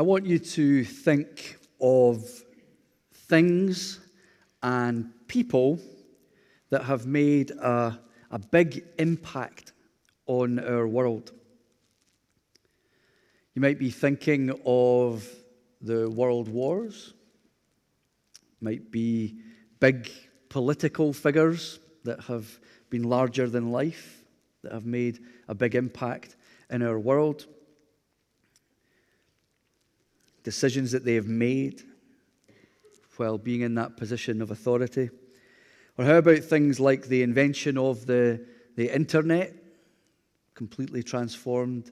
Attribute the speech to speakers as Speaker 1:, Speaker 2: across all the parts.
Speaker 1: I want you to think of things and people that have made a, a big impact on our world. You might be thinking of the world wars, might be big political figures that have been larger than life, that have made a big impact in our world decisions that they have made while being in that position of authority? Or how about things like the invention of the, the internet, completely transformed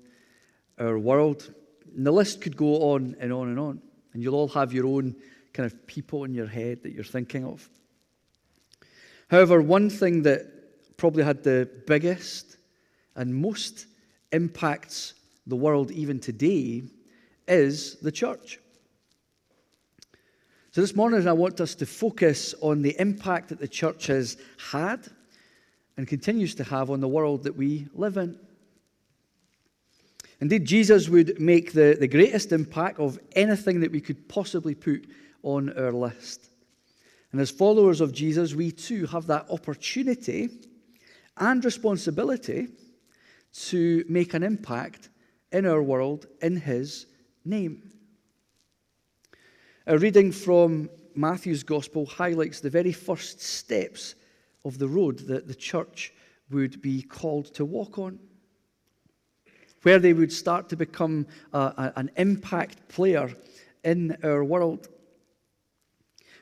Speaker 1: our world? And the list could go on and on and on. And you'll all have your own kind of people in your head that you're thinking of. However, one thing that probably had the biggest and most impacts the world even today is the church. So, this morning, I want us to focus on the impact that the church has had and continues to have on the world that we live in. Indeed, Jesus would make the, the greatest impact of anything that we could possibly put on our list. And as followers of Jesus, we too have that opportunity and responsibility to make an impact in our world in His name. A reading from Matthew's Gospel highlights the very first steps of the road that the church would be called to walk on, where they would start to become a, a, an impact player in our world.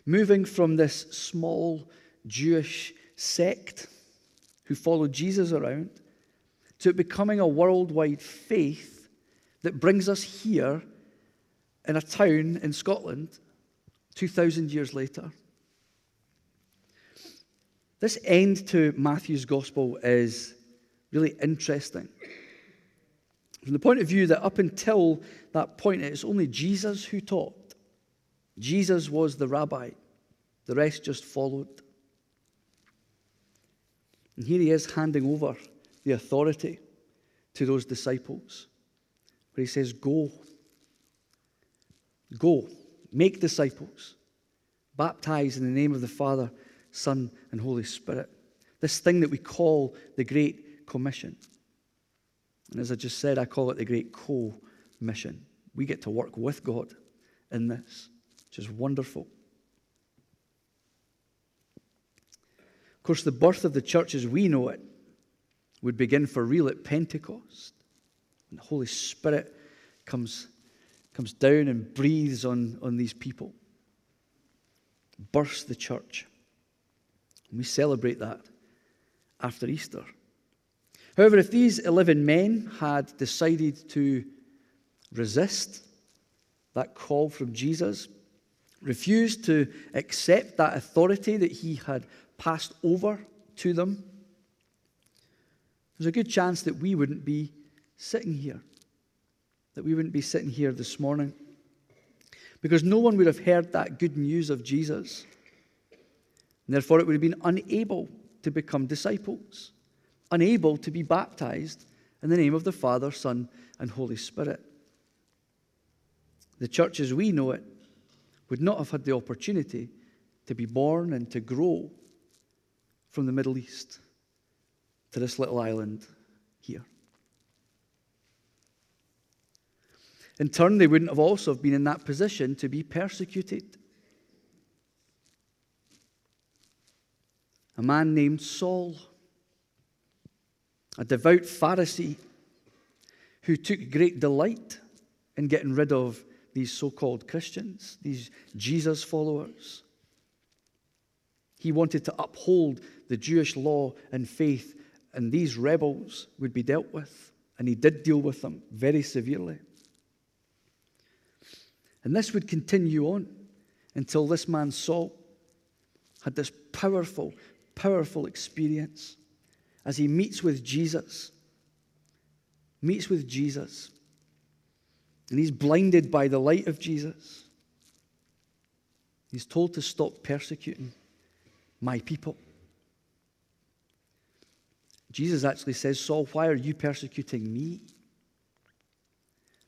Speaker 1: Moving from this small Jewish sect who followed Jesus around to becoming a worldwide faith that brings us here in a town in Scotland 2,000 years later. This end to Matthew's gospel is really interesting. From the point of view that up until that point, it's only Jesus who taught. Jesus was the rabbi, the rest just followed. And here he is handing over the authority to those disciples, where he says, Go. Go, make disciples, baptize in the name of the Father, Son, and Holy Spirit. This thing that we call the Great Commission. And as I just said, I call it the Great Co Mission. We get to work with God in this, which is wonderful. Of course, the birth of the church as we know it would begin for real at Pentecost. And the Holy Spirit comes comes down and breathes on, on these people, bursts the church. And we celebrate that after Easter. However, if these 11 men had decided to resist that call from Jesus, refused to accept that authority that he had passed over to them, there's a good chance that we wouldn't be sitting here that we wouldn't be sitting here this morning. Because no one would have heard that good news of Jesus. And therefore, it would have been unable to become disciples, unable to be baptized in the name of the Father, Son, and Holy Spirit. The church as we know it would not have had the opportunity to be born and to grow from the Middle East to this little island here. In turn, they wouldn't have also been in that position to be persecuted. A man named Saul, a devout Pharisee who took great delight in getting rid of these so called Christians, these Jesus followers. He wanted to uphold the Jewish law and faith and these rebels would be dealt with. And he did deal with them very severely. And this would continue on until this man Saul had this powerful, powerful experience as he meets with Jesus. Meets with Jesus. And he's blinded by the light of Jesus. He's told to stop persecuting my people. Jesus actually says, Saul, why are you persecuting me?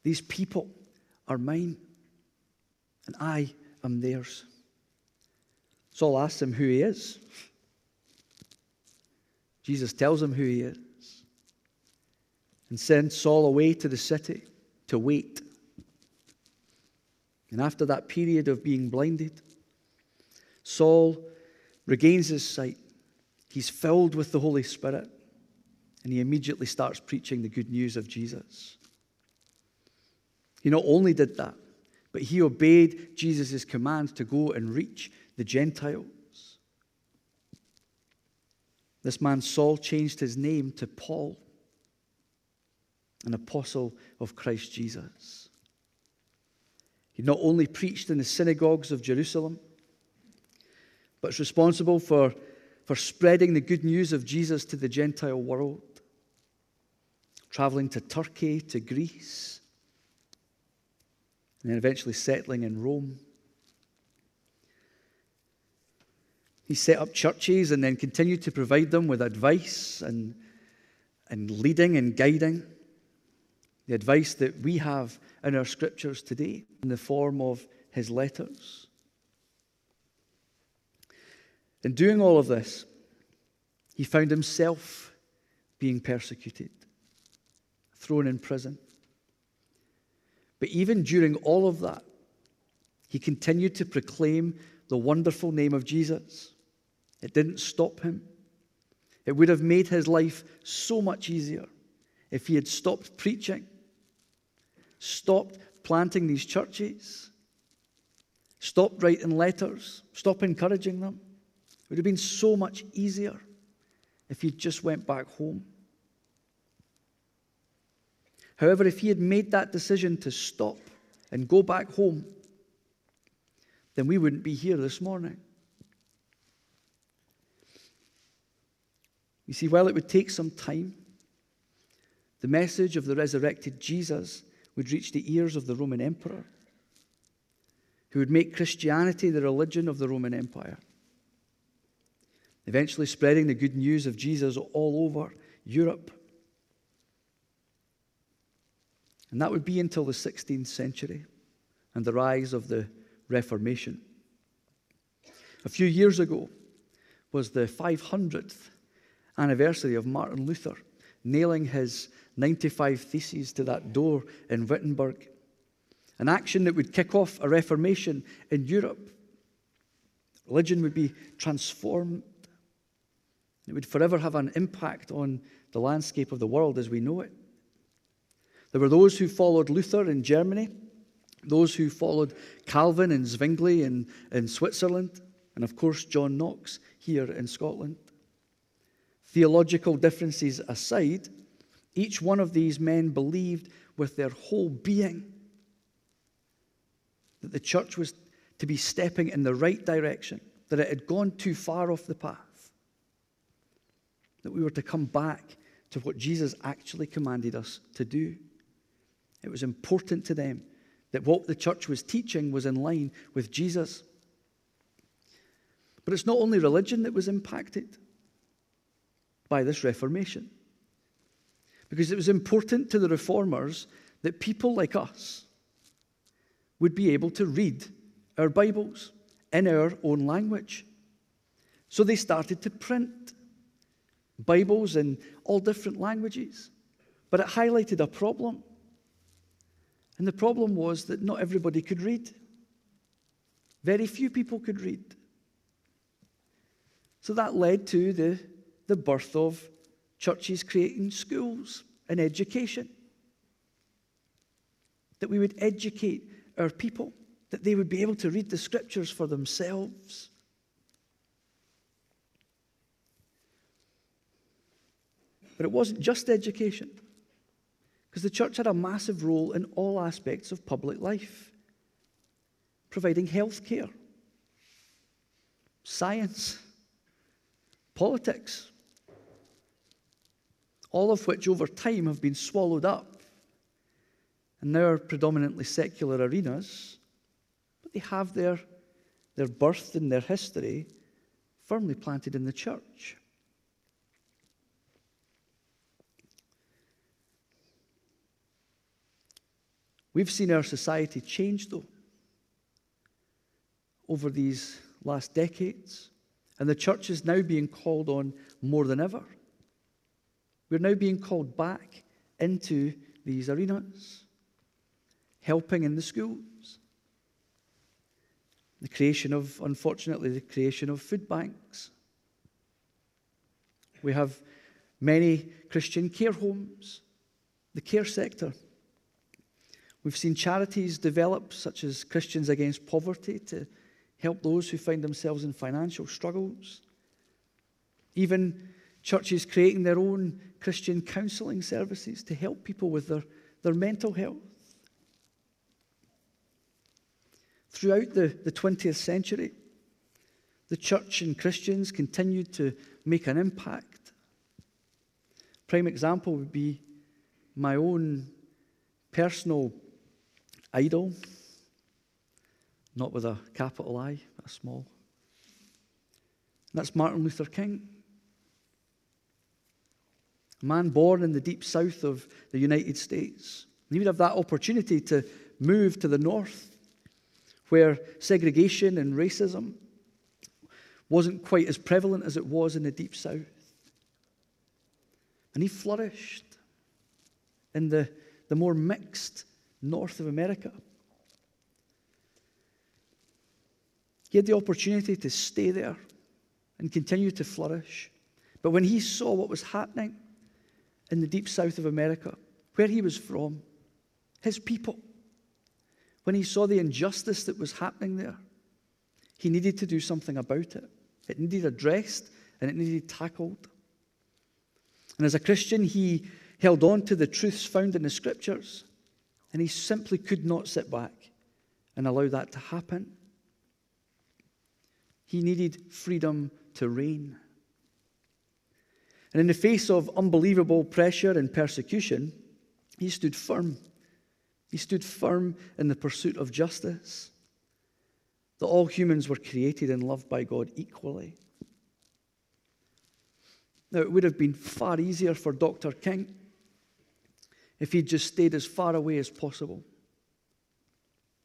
Speaker 1: These people are mine, and I am theirs. Saul asks him who he is. Jesus tells him who he is and sends Saul away to the city to wait. And after that period of being blinded, Saul regains his sight. He's filled with the Holy Spirit, and he immediately starts preaching the good news of Jesus. He not only did that, but he obeyed Jesus' command to go and reach the Gentiles. This man, Saul, changed his name to Paul, an apostle of Christ Jesus. He not only preached in the synagogues of Jerusalem, but is responsible for, for spreading the good news of Jesus to the Gentile world, traveling to Turkey, to Greece, and then eventually settling in Rome. He set up churches and then continued to provide them with advice and, and leading and guiding. The advice that we have in our scriptures today in the form of his letters. In doing all of this, he found himself being persecuted, thrown in prison. But even during all of that, he continued to proclaim the wonderful name of Jesus. It didn't stop him. It would have made his life so much easier if he had stopped preaching, stopped planting these churches, stopped writing letters, stopped encouraging them. It would have been so much easier if he just went back home. However, if he had made that decision to stop and go back home, then we wouldn't be here this morning. You see, while it would take some time, the message of the resurrected Jesus would reach the ears of the Roman emperor, who would make Christianity the religion of the Roman Empire eventually spreading the good news of Jesus all over Europe. And that would be until the 16th century and the rise of the Reformation. A few years ago was the 500th anniversary of Martin Luther nailing his 95 Theses to that door in Wittenberg, an action that would kick off a Reformation in Europe. Religion would be transformed it would forever have an impact on the landscape of the world as we know it. There were those who followed Luther in Germany, those who followed Calvin and Zwingli in, in Switzerland, and of course, John Knox here in Scotland. Theological differences aside, each one of these men believed with their whole being that the church was to be stepping in the right direction, that it had gone too far off the path that we were to come back to what Jesus actually commanded us to do. It was important to them that what the church was teaching was in line with Jesus. But it's not only religion that was impacted by this Reformation, because it was important to the reformers that people like us would be able to read our Bibles in our own language. So they started to print Bibles in all different languages. But it highlighted a problem. And the problem was that not everybody could read. Very few people could read. So that led to the, the birth of churches creating schools and education. That we would educate our people, that they would be able to read the scriptures for themselves. But it wasn't just education, because the church had a massive role in all aspects of public life, providing health care, science, politics, all of which over time have been swallowed up and now are predominantly secular arenas, but they have their, their birth and their history firmly planted in the church. We've seen our society change, though, over these last decades, and the church is now being called on more than ever. We're now being called back into these arenas, helping in the schools, the creation of, unfortunately, the creation of food banks. We have many Christian care homes, the care sector. We've seen charities develop, such as Christians Against Poverty, to help those who find themselves in financial struggles. Even churches creating their own Christian counseling services to help people with their, their mental health. Throughout the, the 20th century, the church and Christians continued to make an impact. Prime example would be my own personal idol, not with a capital I, a small. That's Martin Luther King. A man born in the deep south of the United States. He would have that opportunity to move to the north, where segregation and racism wasn't quite as prevalent as it was in the deep south. And he flourished in the, the more mixed north of America. He had the opportunity to stay there and continue to flourish. But when he saw what was happening in the deep south of America, where he was from, his people, when he saw the injustice that was happening there, he needed to do something about it. It needed addressed and it needed tackled. And as a Christian, he held on to the truths found in the scriptures, and he simply could not sit back and allow that to happen. He needed freedom to reign. And in the face of unbelievable pressure and persecution, he stood firm. He stood firm in the pursuit of justice, that all humans were created and loved by God equally. Now, it would have been far easier for Dr. King if he'd just stayed as far away as possible.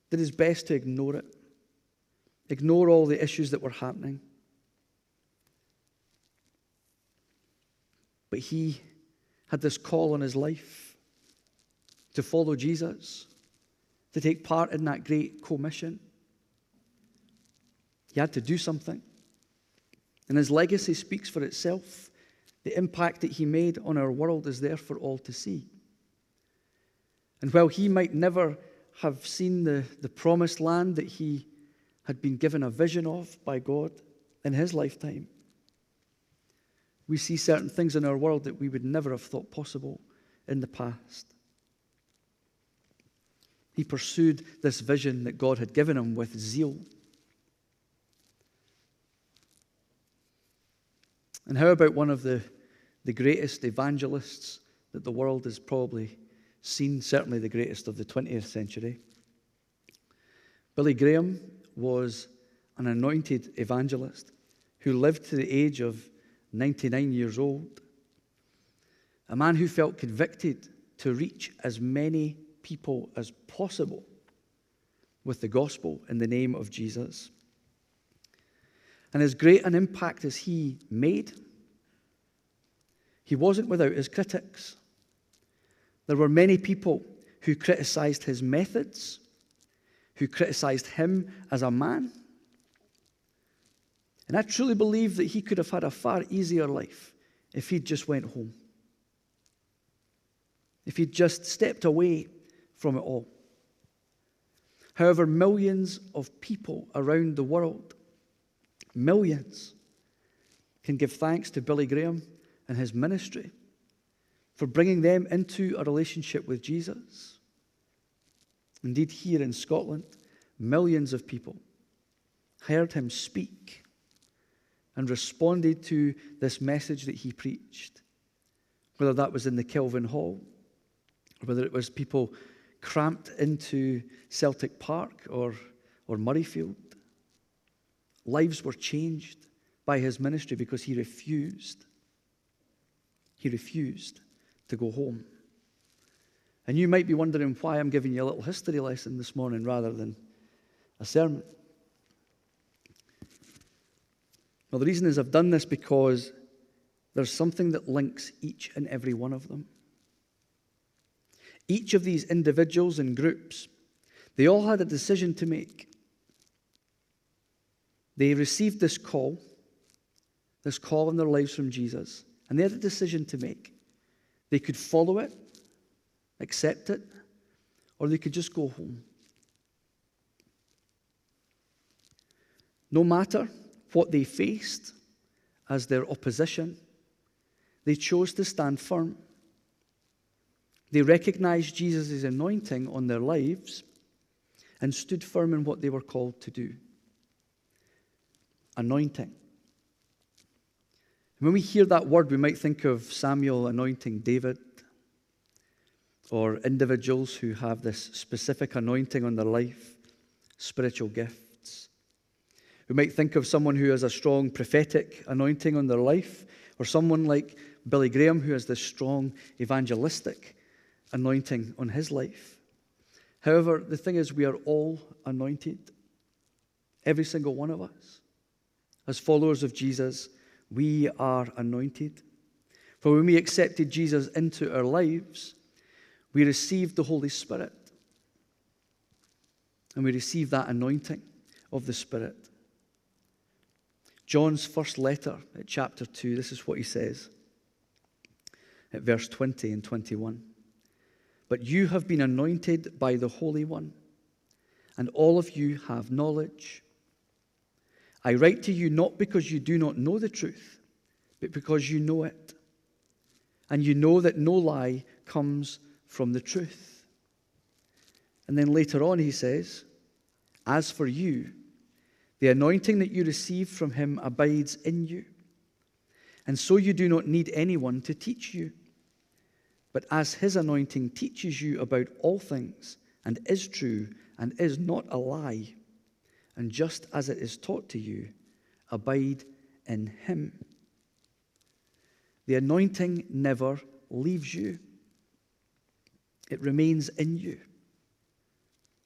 Speaker 1: Did his best to ignore it, ignore all the issues that were happening. But he had this call on his life to follow Jesus, to take part in that great commission. He had to do something. And his legacy speaks for itself. The impact that he made on our world is there for all to see. And while he might never have seen the, the promised land that he had been given a vision of by God in his lifetime, we see certain things in our world that we would never have thought possible in the past. He pursued this vision that God had given him with zeal. And how about one of the, the greatest evangelists that the world has probably seen, certainly the greatest of the 20th century? Billy Graham was an anointed evangelist who lived to the age of 99 years old. A man who felt convicted to reach as many people as possible with the gospel in the name of Jesus. And as great an impact as he made, he wasn't without his critics. There were many people who criticized his methods, who criticized him as a man. And I truly believe that he could have had a far easier life if he'd just went home. If he'd just stepped away from it all. However, millions of people around the world, millions, can give thanks to Billy Graham and his ministry for bringing them into a relationship with Jesus. Indeed, here in Scotland, millions of people heard him speak and responded to this message that he preached, whether that was in the Kelvin Hall, or whether it was people cramped into Celtic Park or, or Murrayfield. Lives were changed by his ministry because he refused. He refused to go home. And you might be wondering why I'm giving you a little history lesson this morning rather than a sermon. Well, the reason is I've done this because there's something that links each and every one of them. Each of these individuals and groups, they all had a decision to make. They received this call, this call in their lives from Jesus, and they had a decision to make. They could follow it, accept it, or they could just go home. No matter what they faced as their opposition, they chose to stand firm. They recognized Jesus' anointing on their lives and stood firm in what they were called to do. Anointing. When we hear that word, we might think of Samuel anointing David or individuals who have this specific anointing on their life, spiritual gifts. We might think of someone who has a strong prophetic anointing on their life, or someone like Billy Graham who has this strong evangelistic anointing on his life. However, the thing is, we are all anointed, every single one of us. As followers of Jesus, we are anointed. For when we accepted Jesus into our lives, we received the Holy Spirit. And we received that anointing of the Spirit. John's first letter at chapter 2, this is what he says at verse 20 and 21. But you have been anointed by the Holy One, and all of you have knowledge. I write to you not because you do not know the truth, but because you know it. And you know that no lie comes from the truth. And then later on, he says, As for you, the anointing that you receive from him abides in you. And so you do not need anyone to teach you. But as his anointing teaches you about all things, and is true, and is not a lie, and just as it is taught to you, abide in him. The anointing never leaves you, it remains in you.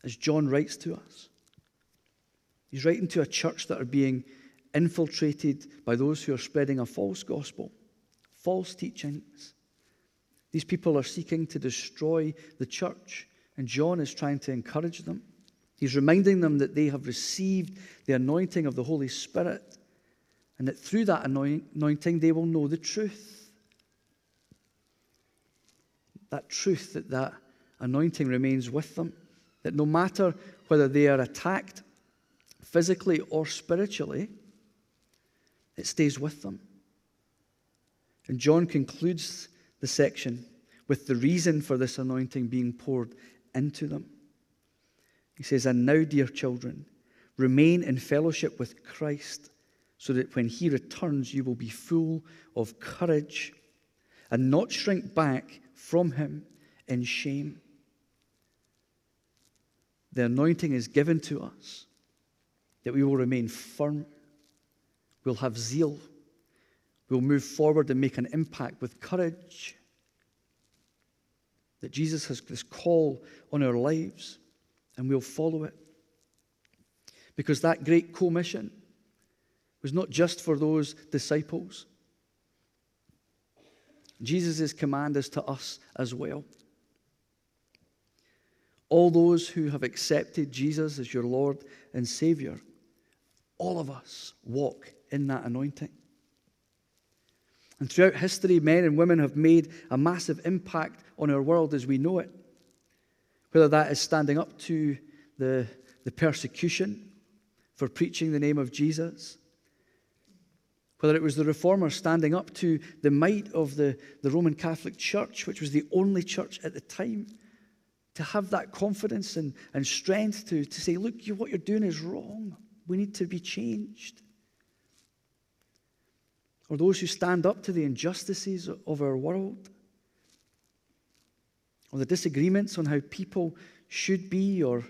Speaker 1: As John writes to us, he's writing to a church that are being infiltrated by those who are spreading a false gospel, false teachings. These people are seeking to destroy the church, and John is trying to encourage them. He's reminding them that they have received the anointing of the Holy Spirit and that through that anointing they will know the truth. That truth, that that anointing remains with them, that no matter whether they are attacked physically or spiritually, it stays with them. And John concludes the section with the reason for this anointing being poured into them. He says, And now, dear children, remain in fellowship with Christ, so that when he returns, you will be full of courage and not shrink back from him in shame. The anointing is given to us that we will remain firm, we'll have zeal, we'll move forward and make an impact with courage. That Jesus has this call on our lives and we'll follow it. Because that great commission was not just for those disciples. Jesus' command is to us as well. All those who have accepted Jesus as your Lord and Savior, all of us walk in that anointing. And throughout history, men and women have made a massive impact on our world as we know it. Whether that is standing up to the, the persecution for preaching the name of Jesus, Whether it was the reformers standing up to the might of the, the Roman Catholic Church, which was the only church at the time, to have that confidence and, and strength to, to say, look, you, what you're doing is wrong. We need to be changed. Or those who stand up to the injustices of our world, or the disagreements on how people should be or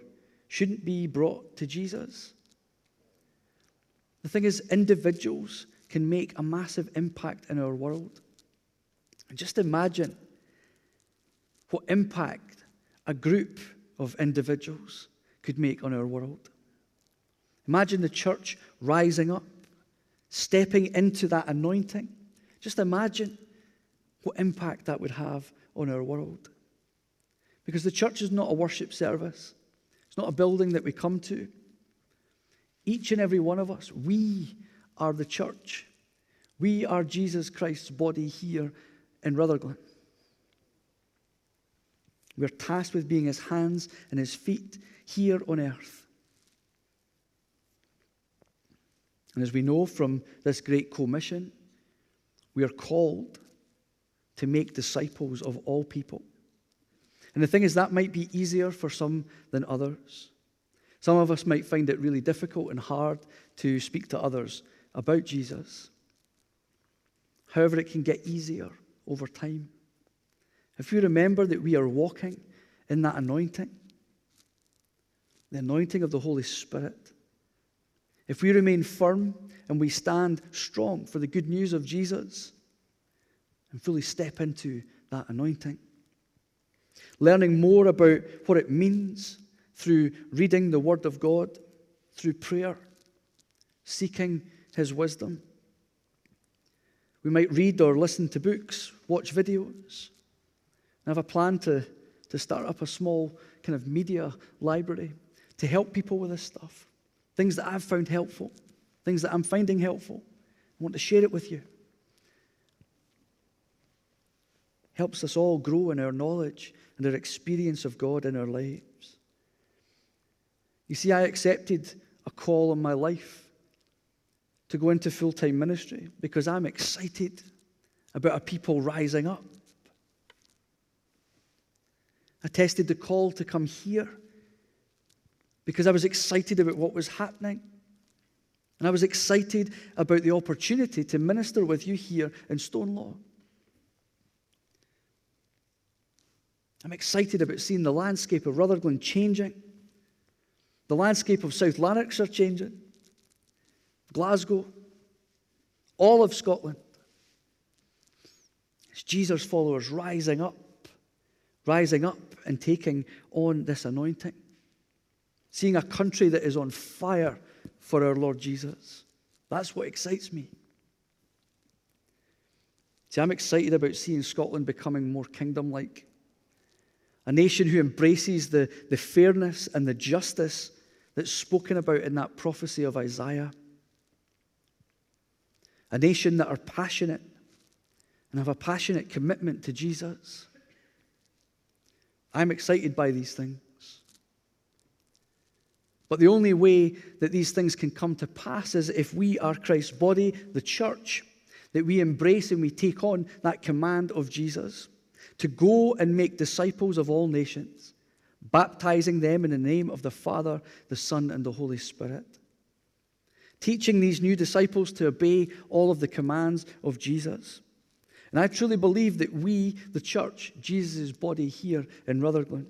Speaker 1: shouldn't be brought to Jesus. The thing is, individuals can make a massive impact in our world. And just imagine what impact a group of individuals could make on our world. Imagine the church rising up, stepping into that anointing. Just imagine what impact that would have on our world. Because the church is not a worship service, it's not a building that we come to. Each and every one of us, we are the church. We are Jesus Christ's body here in Rutherglen. We're tasked with being his hands and his feet here on earth. And as we know from this great commission, we are called to make disciples of all people. And the thing is, that might be easier for some than others. Some of us might find it really difficult and hard to speak to others about Jesus. However, it can get easier over time. If we remember that we are walking in that anointing, the anointing of the Holy Spirit, if we remain firm and we stand strong for the good news of Jesus and fully step into that anointing, learning more about what it means through reading the Word of God, through prayer, seeking His wisdom. We might read or listen to books, watch videos. I have a plan to, to start up a small kind of media library to help people with this stuff. Things that I've found helpful, things that I'm finding helpful. I want to share it with you. Helps us all grow in our knowledge and our experience of God in our lives. You see, I accepted a call in my life to go into full time ministry because I'm excited about a people rising up. I tested the call to come here because I was excited about what was happening. And I was excited about the opportunity to minister with you here in Stonelaw. I'm excited about seeing the landscape of Rutherglen changing. The landscape of South Lanarkshire changing. Glasgow. All of Scotland. It's Jesus' followers rising up, rising up and taking on this anointing. Seeing a country that is on fire for our Lord Jesus. That's what excites me. See, I'm excited about seeing Scotland becoming more kingdom like. A nation who embraces the, the fairness and the justice that's spoken about in that prophecy of Isaiah. A nation that are passionate and have a passionate commitment to Jesus. I'm excited by these things. But the only way that these things can come to pass is if we are Christ's body, the church, that we embrace and we take on that command of Jesus to go and make disciples of all nations, baptizing them in the name of the Father, the Son, and the Holy Spirit. Teaching these new disciples to obey all of the commands of Jesus. And I truly believe that we, the church, Jesus' body here in Rutherglen,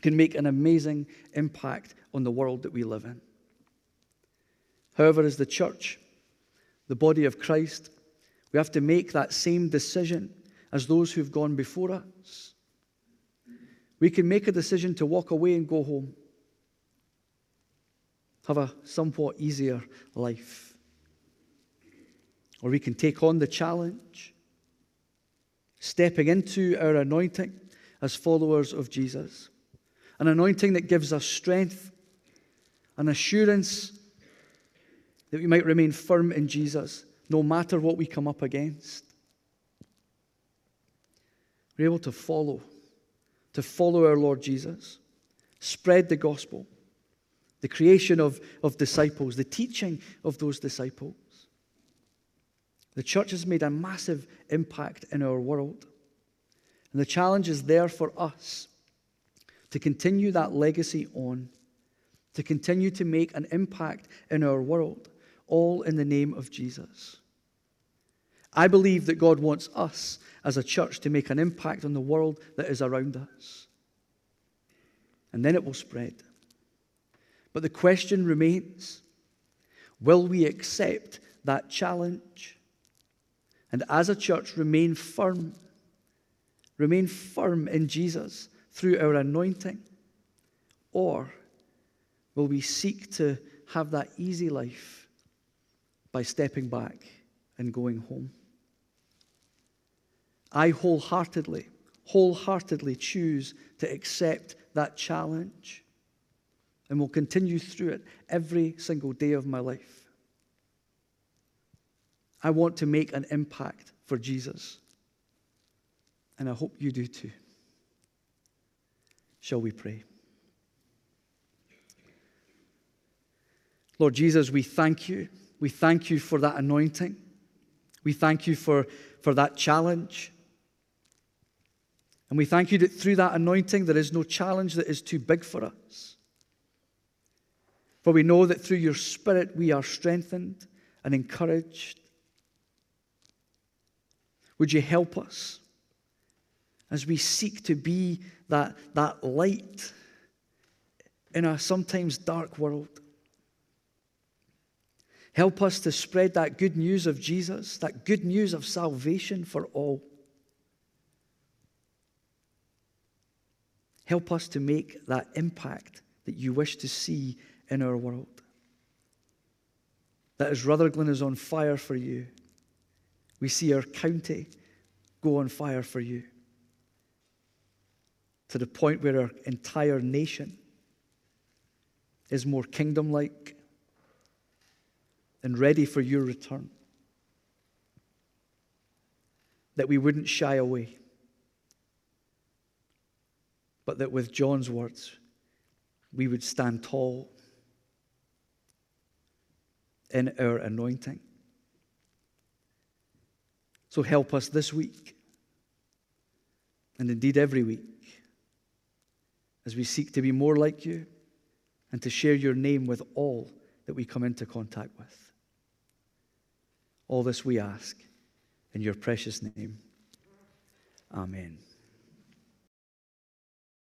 Speaker 1: can make an amazing impact on the world that we live in. However, as the church, the body of Christ, we have to make that same decision as those who've gone before us. We can make a decision to walk away and go home, have a somewhat easier life. Or we can take on the challenge, stepping into our anointing as followers of Jesus. An anointing that gives us strength, an assurance that we might remain firm in Jesus no matter what we come up against. We're able to follow, to follow our Lord Jesus, spread the gospel, the creation of, of disciples, the teaching of those disciples. The church has made a massive impact in our world. And the challenge is there for us to continue that legacy on, to continue to make an impact in our world, all in the name of Jesus. I believe that God wants us as a church to make an impact on the world that is around us. And then it will spread. But the question remains will we accept that challenge? And as a church, remain firm. Remain firm in Jesus through our anointing? Or will we seek to have that easy life by stepping back and going home? I wholeheartedly, wholeheartedly choose to accept that challenge and will continue through it every single day of my life. I want to make an impact for Jesus, and I hope you do too. Shall we pray? Lord Jesus, we thank you. We thank you for that anointing. We thank you for, for that challenge. And we thank you that through that anointing, there is no challenge that is too big for us. For we know that through your Spirit, we are strengthened and encouraged. Would you help us as we seek to be that, that light in a sometimes dark world? Help us to spread that good news of Jesus, that good news of salvation for all. Help us to make that impact that you wish to see in our world. That as Rutherglen is on fire for you, we see our county go on fire for you. To the point where our entire nation is more kingdom like and ready for your return. That we wouldn't shy away but that with John's words, we would stand tall in our anointing. So help us this week, and indeed every week, as we seek to be more like you and to share your name with all that we come into contact with. All this we ask in your precious name. Amen.